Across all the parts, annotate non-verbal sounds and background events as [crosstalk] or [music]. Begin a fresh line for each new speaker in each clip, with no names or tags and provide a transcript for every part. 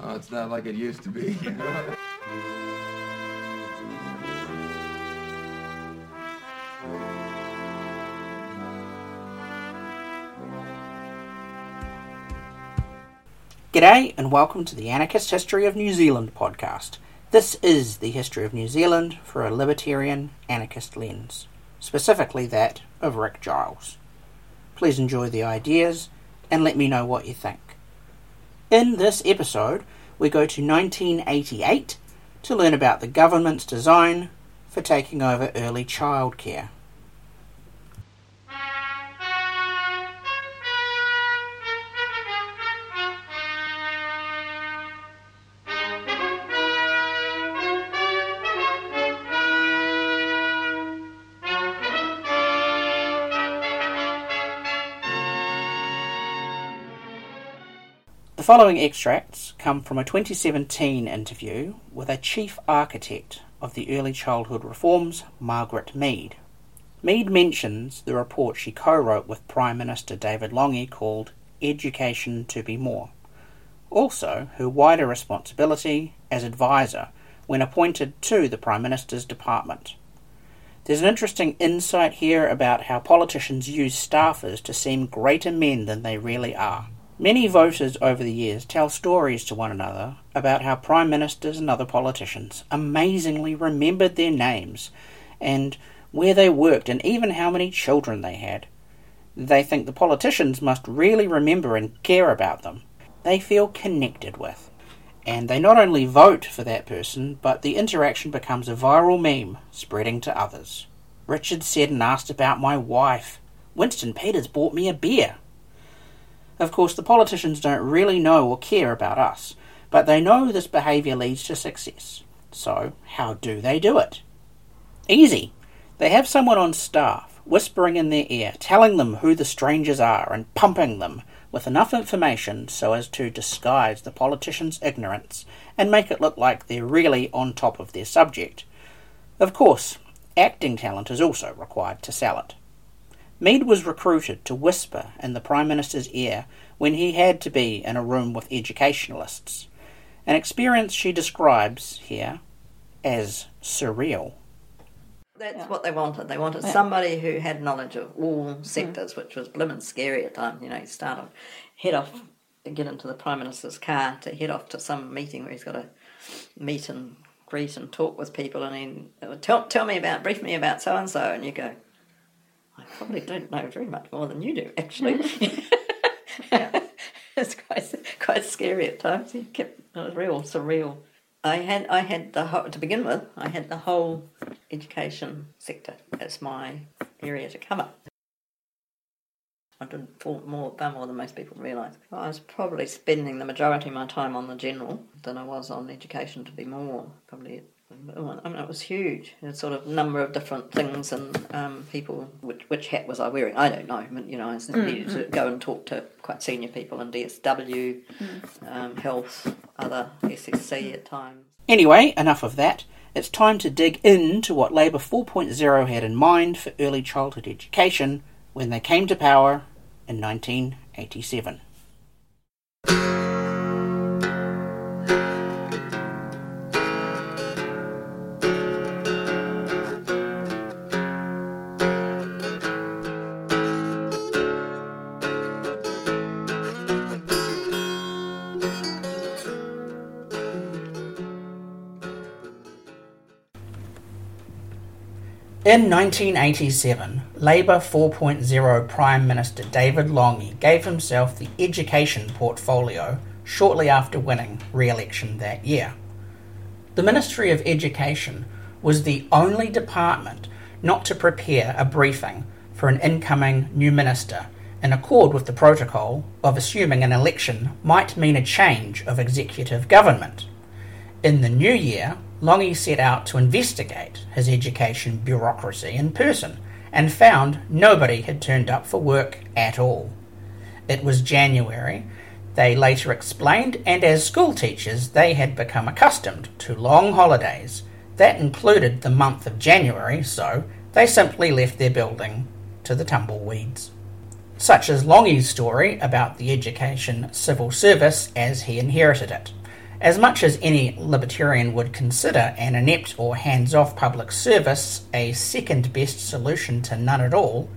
Oh, it's not like it used to be.
G'day and welcome to the Anarchist History of New Zealand podcast. This is the history of New Zealand for a libertarian anarchist lens, specifically that of Rick Giles. Please enjoy the ideas and let me know what you think. In this episode, we go to 1988 to learn about the government's design for taking over early childcare. Following extracts come from a 2017 interview with a chief architect of the early childhood reforms, Margaret Mead. Meade mentions the report she co wrote with Prime Minister David Lange called Education to be More. Also, her wider responsibility as advisor when appointed to the Prime Minister's department. There's an interesting insight here about how politicians use staffers to seem greater men than they really are. Many voters over the years tell stories to one another about how prime ministers and other politicians amazingly remembered their names and where they worked and even how many children they had. They think the politicians must really remember and care about them. They feel connected with. And they not only vote for that person, but the interaction becomes a viral meme spreading to others. Richard Seddon asked about my wife. Winston Peters bought me a beer. Of course, the politicians don't really know or care about us, but they know this behaviour leads to success. So, how do they do it? Easy. They have someone on staff whispering in their ear, telling them who the strangers are, and pumping them with enough information so as to disguise the politicians' ignorance and make it look like they're really on top of their subject. Of course, acting talent is also required to sell it. Meade was recruited to whisper in the Prime Minister's ear when he had to be in a room with educationalists, an experience she describes here as surreal.
That's what they wanted. They wanted somebody who had knowledge of all sectors, which was blimmin' scary at times. You know, you start off, head off, get into the Prime Minister's car to head off to some meeting where he's got to meet and greet and talk with people, and then tell, tell me about, brief me about so and so, and you go, I probably don't know very much more than you do, actually. [laughs] [laughs] it's quite quite scary at times. He kept it was real surreal. I had I had the whole, to begin with. I had the whole education sector as my area to cover. I did for more far more than most people realise. I was probably spending the majority of my time on the general than I was on education to be more. Probably I mean, it was huge. A sort of number of different things and um, people. Which, which hat was I wearing? I don't know. I mean, you know, I needed to go and talk to quite senior people in DSW, um, health, other SSC at times.
Anyway, enough of that. It's time to dig into what Labour 4.0 had in mind for early childhood education when they came to power in 1987. In 1987, Labour 4.0 Prime Minister David Lange gave himself the education portfolio shortly after winning re election that year. The Ministry of Education was the only department not to prepare a briefing for an incoming new minister in accord with the protocol of assuming an election might mean a change of executive government. In the new year, Lange set out to investigate his education bureaucracy in person and found nobody had turned up for work at all. It was January, they later explained, and as school teachers, they had become accustomed to long holidays. That included the month of January, so they simply left their building to the tumbleweeds. Such is Lange's story about the education civil service as he inherited it As much as any libertarian would consider an inept or hands off public service a second best solution to none at all,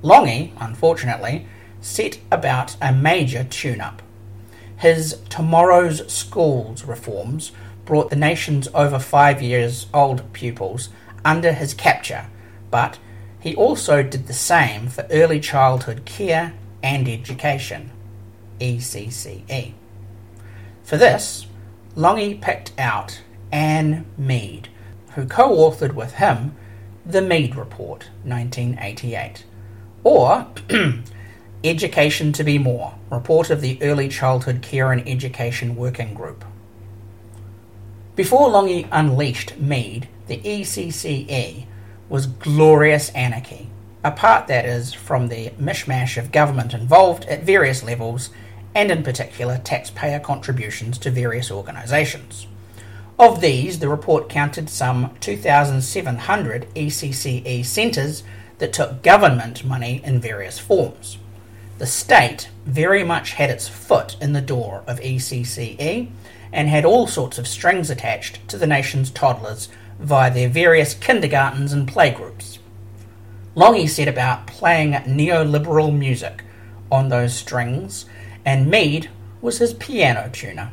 Lange, unfortunately, set about a major tune up. His Tomorrow's Schools reforms brought the nation's over five years old pupils under his capture, but he also did the same for early childhood care and education, ECCE. For this, Lange picked out Anne Meade, who co authored with him The Meade Report, 1988, or [clears throat] Education to Be More, report of the Early Childhood Care and Education Working Group. Before Lange unleashed Meade, the ECCE was glorious anarchy, a part that is from the mishmash of government involved at various levels and in particular taxpayer contributions to various organisations. Of these, the report counted some 2,700 ECCE centres that took government money in various forms. The state very much had its foot in the door of ECCE and had all sorts of strings attached to the nation's toddlers via their various kindergartens and playgroups. Lange set about playing neoliberal music on those strings, and Meade was his piano tuner.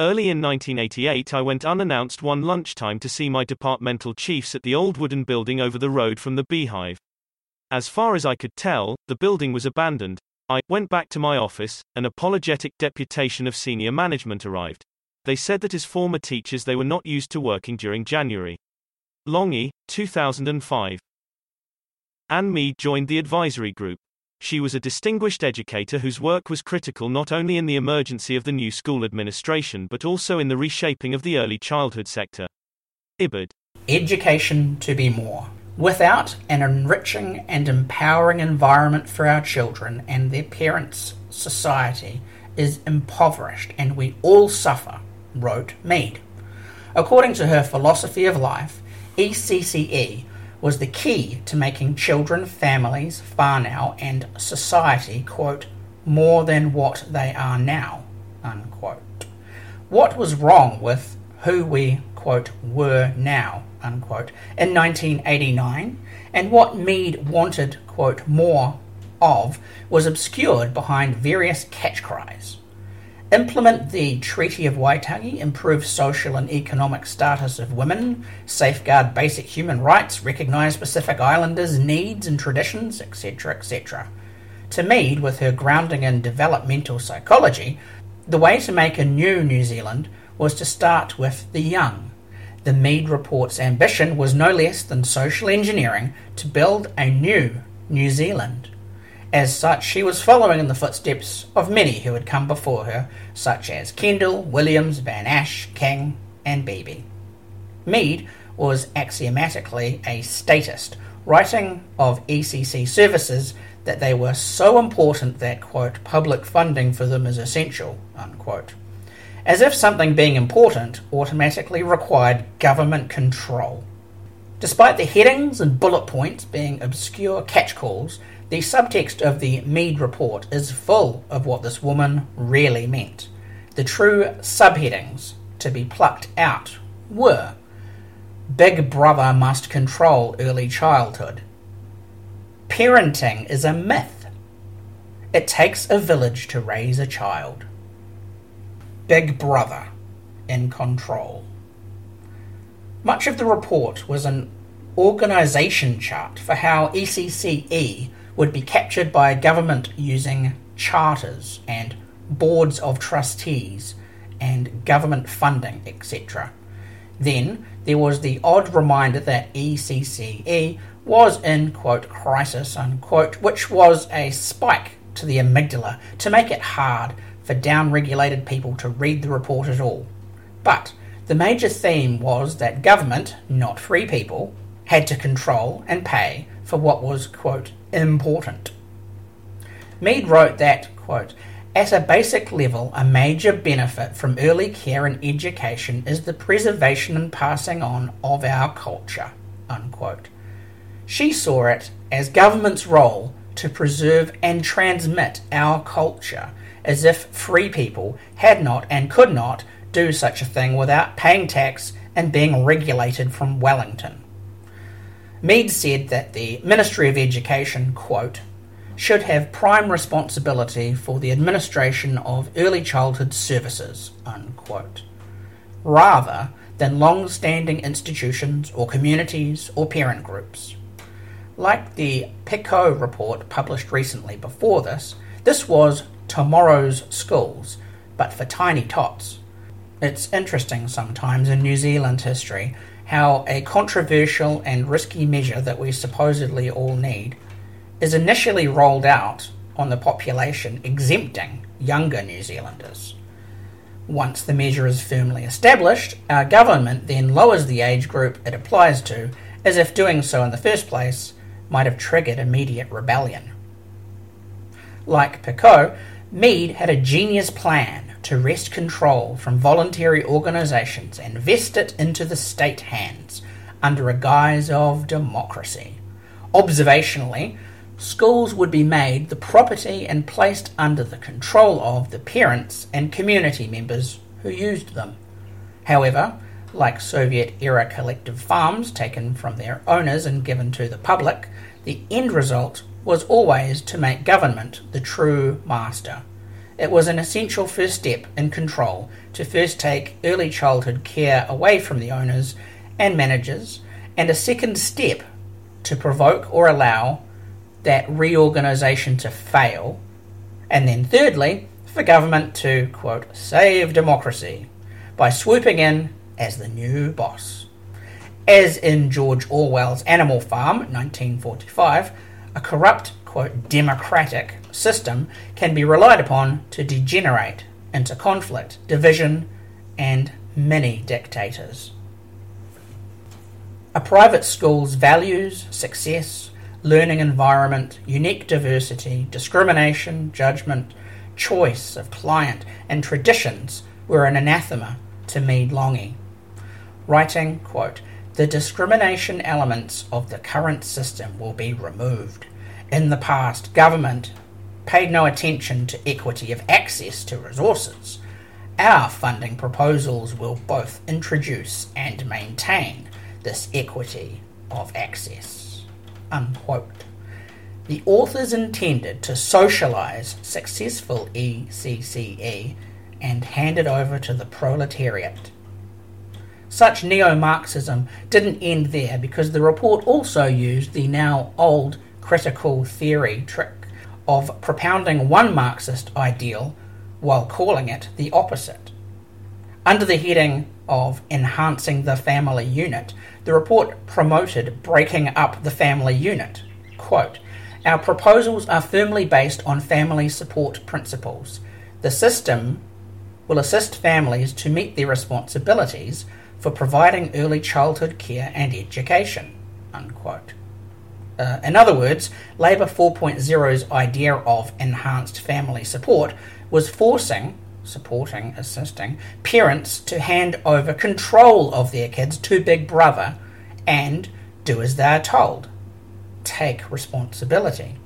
Early in 1988, I went unannounced one lunchtime to see my departmental chiefs at the old wooden building over the road from the beehive. As far as I could tell, the building was abandoned. I went back to my office, an apologetic deputation of senior management arrived. They said that as former teachers they were not used to working during January. Lange, 2005. Anne Meade joined the advisory group. She was a distinguished educator whose work was critical not only in the emergency of the new school administration but also in the reshaping of the early childhood sector. Ibid.
Education to be more. Without an enriching and empowering environment for our children and their parents, society is impoverished and we all suffer, wrote Meade. According to her philosophy of life, ECCE was the key to making children, families, whānau, and society, quote, more than what they are now, unquote. What was wrong with who we, quote, were now, unquote, in 1989, and what Meade wanted, quote, more of was obscured behind various catch cries. Implement the Treaty of Waitangi, improve social and economic status of women, safeguard basic human rights, recognise Pacific Islanders' needs and traditions, etc., etc. To Meade, with her grounding in developmental psychology, the way to make a new New Zealand was to start with the young, the Meade Report's ambition was no less than social engineering to build a new New Zealand. As such, she was following in the footsteps of many who had come before her, such as Kendall, Williams, Van Asch, King, and Beeby. Meade was axiomatically a statist, writing of ECC services that they were so important that, quote, public funding for them is essential, unquote as if something being important automatically required government control. Despite the headings and bullet points being obscure catchcalls, the subtext of the Meade report is full of what this woman really meant. The true subheadings to be plucked out were Big Brother must control early childhood. Parenting is a myth. It takes a village to raise a child. Big Brother in control. Much of the report was an organisation chart for how ECCE would be captured by a government using charters and boards of trustees and government funding, etc. Then there was the odd reminder that ECCE was in quote crisis unquote, which was a spike to the amygdala to make it hard for down-regulated people to read the report at all. But the major theme was that government, not free people, had to control and pay for what was, quote, important. Meade wrote that, quote, at a basic level, a major benefit from early care and education is the preservation and passing on of our culture. Unquote. She saw it as government's role to preserve and transmit our culture as if free people had not and could not do such a thing without paying tax and being regulated from Wellington. Meade said that the Ministry of Education, quote, should have prime responsibility for the administration of early childhood services, unquote, rather than long standing institutions or communities or parent groups. Like the Picot report published recently before this, this was tomorrow's schools, but for tiny tots. It's interesting sometimes in New Zealand history how a controversial and risky measure that we supposedly all need is initially rolled out on the population exempting younger New Zealanders. Once the measure is firmly established, our government then lowers the age group it applies to, as if doing so in the first place might have triggered immediate rebellion. Like Picot, Meade had a genius plan to wrest control from voluntary organisations and vest it into the state hands under a guise of democracy. Observationally, schools would be made the property and placed under the control of the parents and community members who used them. However, like Soviet era collective farms taken from their owners and given to the public, the end result was always to make government the true master. It was an essential first step in control to first take early childhood care away from the owners and managers, and a second step to provoke or allow that reorganisation to fail, and then thirdly, for government to, quote, save democracy by swooping in as the new boss. As in George Orwell's Animal Farm, 1945, a corrupt, quote, democratic system can be relied upon to degenerate into conflict, division, and mini dictators. A private school's values, success, learning environment, unique diversity, discrimination, judgment, choice of client, and traditions were an anathema to Meade Lange. Writing, quote, the discrimination elements of the current system will be removed. In the past, government paid no attention to equity of access to resources. Our funding proposals will both introduce and maintain this equity of access. Unquote. The authors intended to socialise successful ECCE and hand it over to the proletariat. Such neo Marxism didn't end there because the report also used the now old critical theory of propounding one Marxist ideal while calling it the opposite. Under the heading of Enhancing the Family Unit, the report promoted breaking up the family unit. Quote, Our proposals are firmly based on family support principles. The system will assist families to meet their responsibilities for providing early childhood care and education. Unquote. Uh, in other words, Labour 4.0's idea of enhanced family support was forcing, supporting, assisting parents to hand over control of their kids to Big Brother and do as they are told. Take responsibility.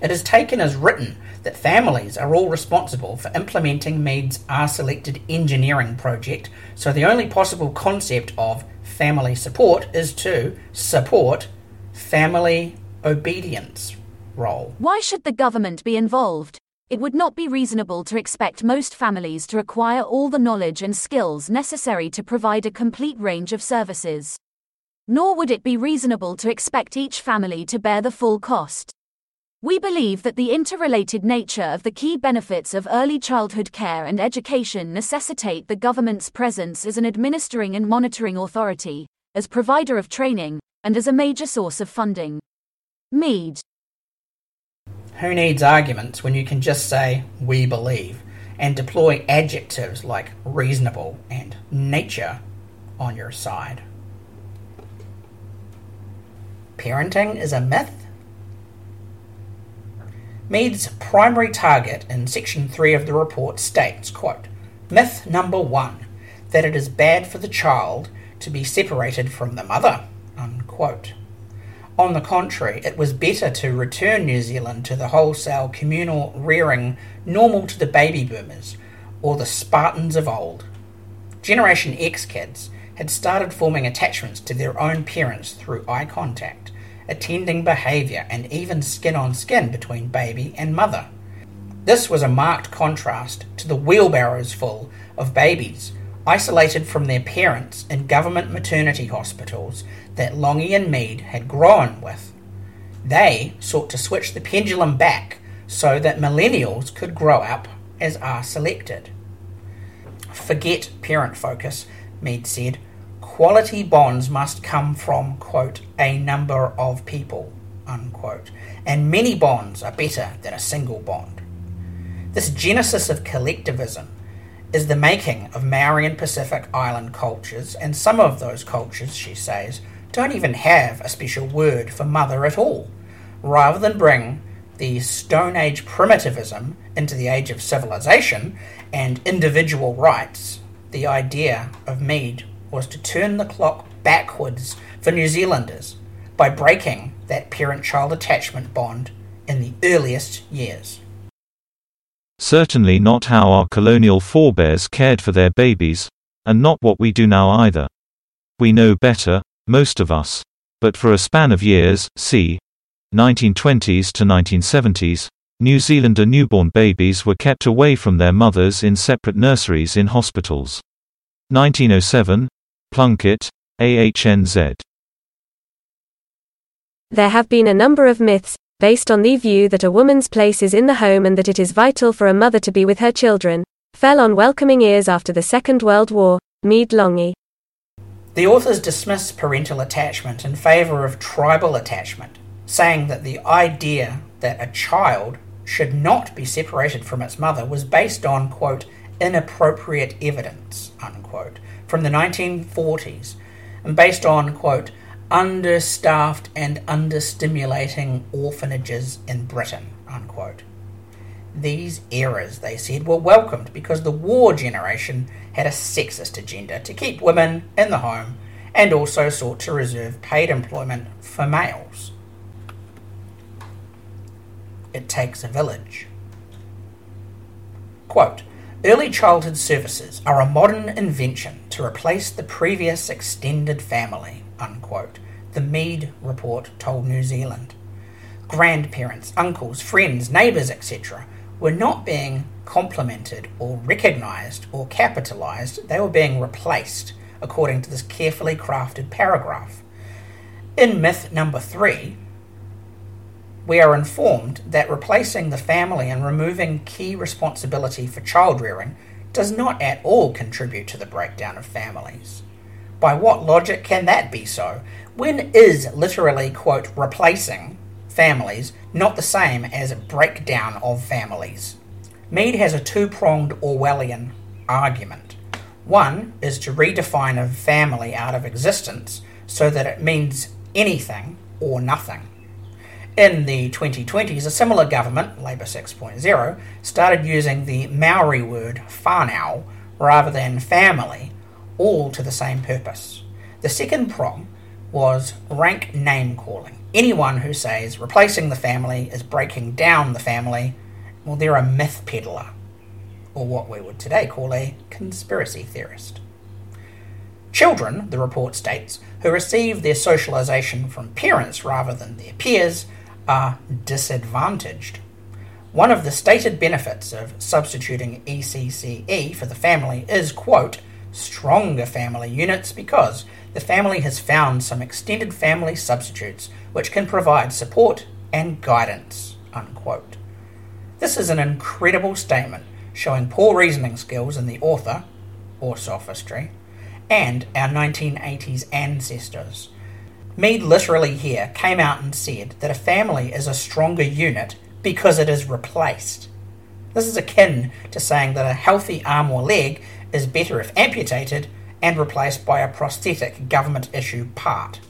It is taken as written that families are all responsible for implementing Meade's R selected engineering project, so the only possible concept of family support is to support family obedience role.
Why should the government be involved? It would not be reasonable to expect most families to acquire all the knowledge and skills necessary to provide a complete range of services. Nor would it be reasonable to expect each family to bear the full cost. We believe that the interrelated nature of the key benefits of early childhood care and education necessitate the government's presence as an administering and monitoring authority, as provider of training, and as a major source of funding. Meade.
Who needs arguments when you can just say, we believe, and deploy adjectives like reasonable and nature on your side? Parenting is a myth? Meade's primary target in section 3 of the report states, quote, Myth number one, that it is bad for the child to be separated from the mother. Unquote. On the contrary, it was better to return New Zealand to the wholesale communal rearing normal to the baby boomers or the Spartans of old. Generation X kids had started forming attachments to their own parents through eye contact, attending behaviour, and even skin on skin between baby and mother. This was a marked contrast to the wheelbarrows full of babies isolated from their parents in government maternity hospitals that Lange and Meade had grown with. They sought to switch the pendulum back so that millennials could grow up as R selected. Forget parent focus, Meade said. Quality bonds must come from, quote, a number of people, unquote, and many bonds are better than a single bond. This genesis of collectivism is the making of Maori and Pacific Island cultures, and some of those cultures, she says, don't even have a special word for mother at all. Rather than bring the Stone Age primitivism into the age of civilization and individual rights, the idea of Meade was to turn the clock backwards for New Zealanders by breaking that parent child attachment bond in the earliest years.
Certainly not how our colonial forebears cared for their babies, and not what we do now either. We know better, most of us. But for a span of years, c. 1920s to 1970s, New Zealander newborn babies were kept away from their mothers in separate nurseries in hospitals. 1907, Plunkett, AHNZ.
There have been a number of myths, based on the view that a woman's place is in the home and that it is vital for a mother to be with her children, fell on welcoming ears after the Second World War, Meade Lange.
The authors dismiss parental attachment in favour of tribal attachment, saying that the idea that a child should not be separated from its mother was based on, quote, inappropriate evidence, unquote, from the 1940s, and based on, quote, understaffed and understimulating orphanages in Britain. Unquote. These errors, they said, were welcomed because the war generation had a sexist agenda to keep women in the home and also sought to reserve paid employment for males. It takes a village. Quote, Early childhood services are a modern invention to replace the previous extended family unquote, the Meade report told New Zealand. Grandparents, uncles, friends, neighbours, etc., were not being complimented or recognised or capitalised, they were being replaced, according to this carefully crafted paragraph. In myth number three, we are informed that replacing the family and removing key responsibility for child rearing does not at all contribute to the breakdown of families. By what logic can that be so? When is literally, quote, replacing families not the same as breakdown of families? Meade has a two pronged Orwellian argument. One is to redefine a family out of existence so that it means anything or nothing. In the 2020s, a similar government, Labour 6.0, started using the Maori word whānau rather than family all to the same purpose. The second prong was rank name calling. Anyone who says replacing the family is breaking down the family, well, they're a myth peddler, or what we would today call a conspiracy theorist. Children, the report states, who receive their socialization from parents rather than their peers are disadvantaged. One of the stated benefits of substituting ECCE for the family is, quote, stronger family units because the family has found some extended family substitutes which can provide support and guidance. Unquote. This is an incredible statement showing poor reasoning skills in the author, or sophistry, and our 1980s ancestors. Meade literally here came out and said that a family is a stronger unit because it is replaced. This is akin to saying that a healthy arm or leg is better if amputated and replaced by a prosthetic government issue part.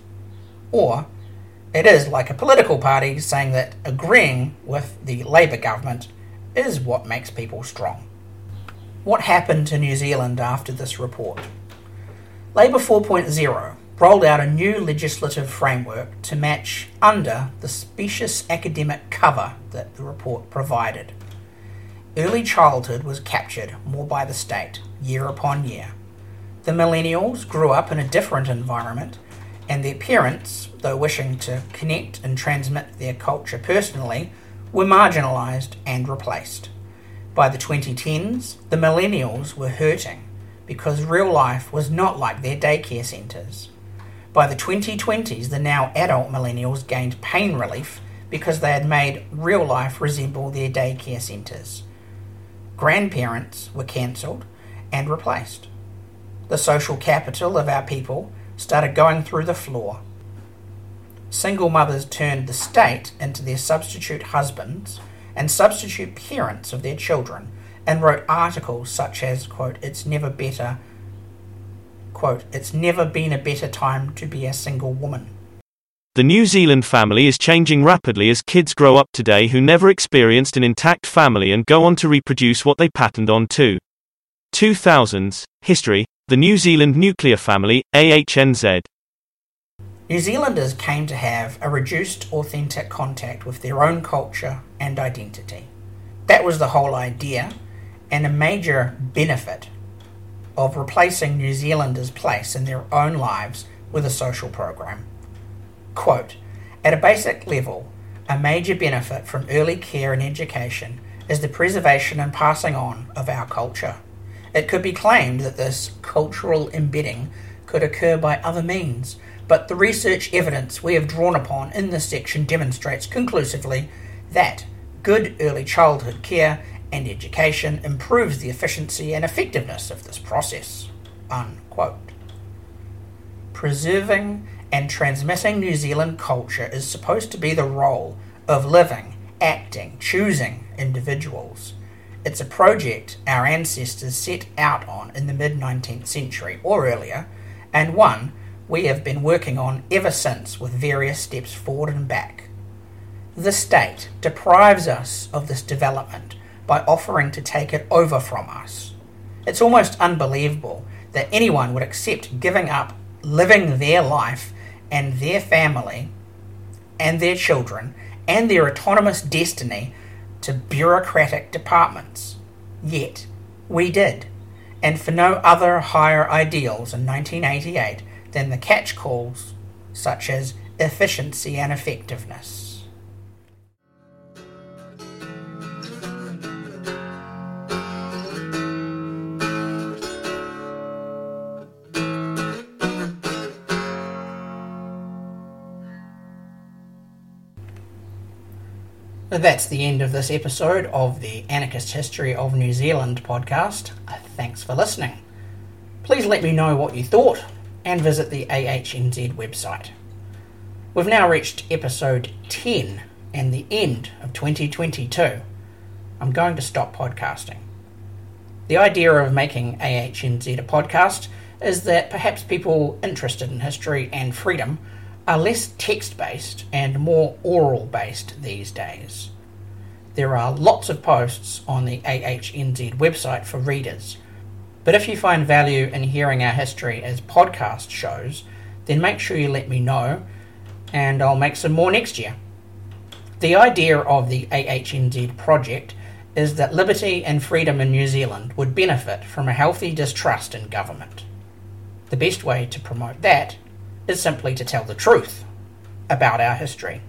Or it is like a political party saying that agreeing with the Labour government is what makes people strong. What happened to New Zealand after this report? Labour 4.0 rolled out a new legislative framework to match under the specious academic cover that the report provided. Early childhood was captured more by the state, year upon year. The millennials grew up in a different environment, and their parents, though wishing to connect and transmit their culture personally, were marginalised and replaced. By the 2010s, the millennials were hurting because real life was not like their daycare centres. By the 2020s, the now adult millennials gained pain relief because they had made real life resemble their daycare centres. Grandparents were cancelled and replaced. The social capital of our people started going through the floor. Single mothers turned the state into their substitute husbands and substitute parents of their children and wrote articles such as, quote, it's never better, quote, it's never been a better time to be a single woman.
The New Zealand family is changing rapidly as kids grow up today who never experienced an intact family and go on to reproduce what they patterned on too. 2000s, History, the New Zealand Nuclear Family, AHNZ.
New Zealanders came to have a reduced authentic contact with their own culture and identity. That was the whole idea, and a major benefit of replacing New Zealanders' place in their own lives with a social program. Quote, At a basic level, a major benefit from early care and education is the preservation and passing on of our culture. It could be claimed that this cultural embedding could occur by other means, but the research evidence we have drawn upon in this section demonstrates conclusively that good early childhood care and education improves the efficiency and effectiveness of this process. Unquote. Preserving and transmitting New Zealand culture is supposed to be the role of living, acting, choosing individuals. It's a project our ancestors set out on in the mid 19th century or earlier, and one we have been working on ever since with various steps forward and back. The state deprives us of this development by offering to take it over from us. It's almost unbelievable that anyone would accept giving up living their life and their family and their children and their autonomous destiny to bureaucratic departments. Yet, we did, and for no other higher ideals in 1988 than the catch calls such as efficiency and effectiveness. That's the end of this episode of the Anarchist History of New Zealand podcast. Uh, thanks for listening. Please let me know what you thought and visit the AHNZ website. We've now reached episode 10 and the end of 2022. I'm going to stop podcasting. The idea of making AHNZ a podcast is that perhaps people interested in history and freedom are less text based and more oral based these days. There are lots of posts on the AHNZ website for readers, but if you find value in hearing our history as podcast shows, then make sure you let me know and I'll make some more next year. The idea of the AHNZ project is that liberty and freedom in New Zealand would benefit from a healthy distrust in government. The best way to promote that is simply to tell the truth about our history.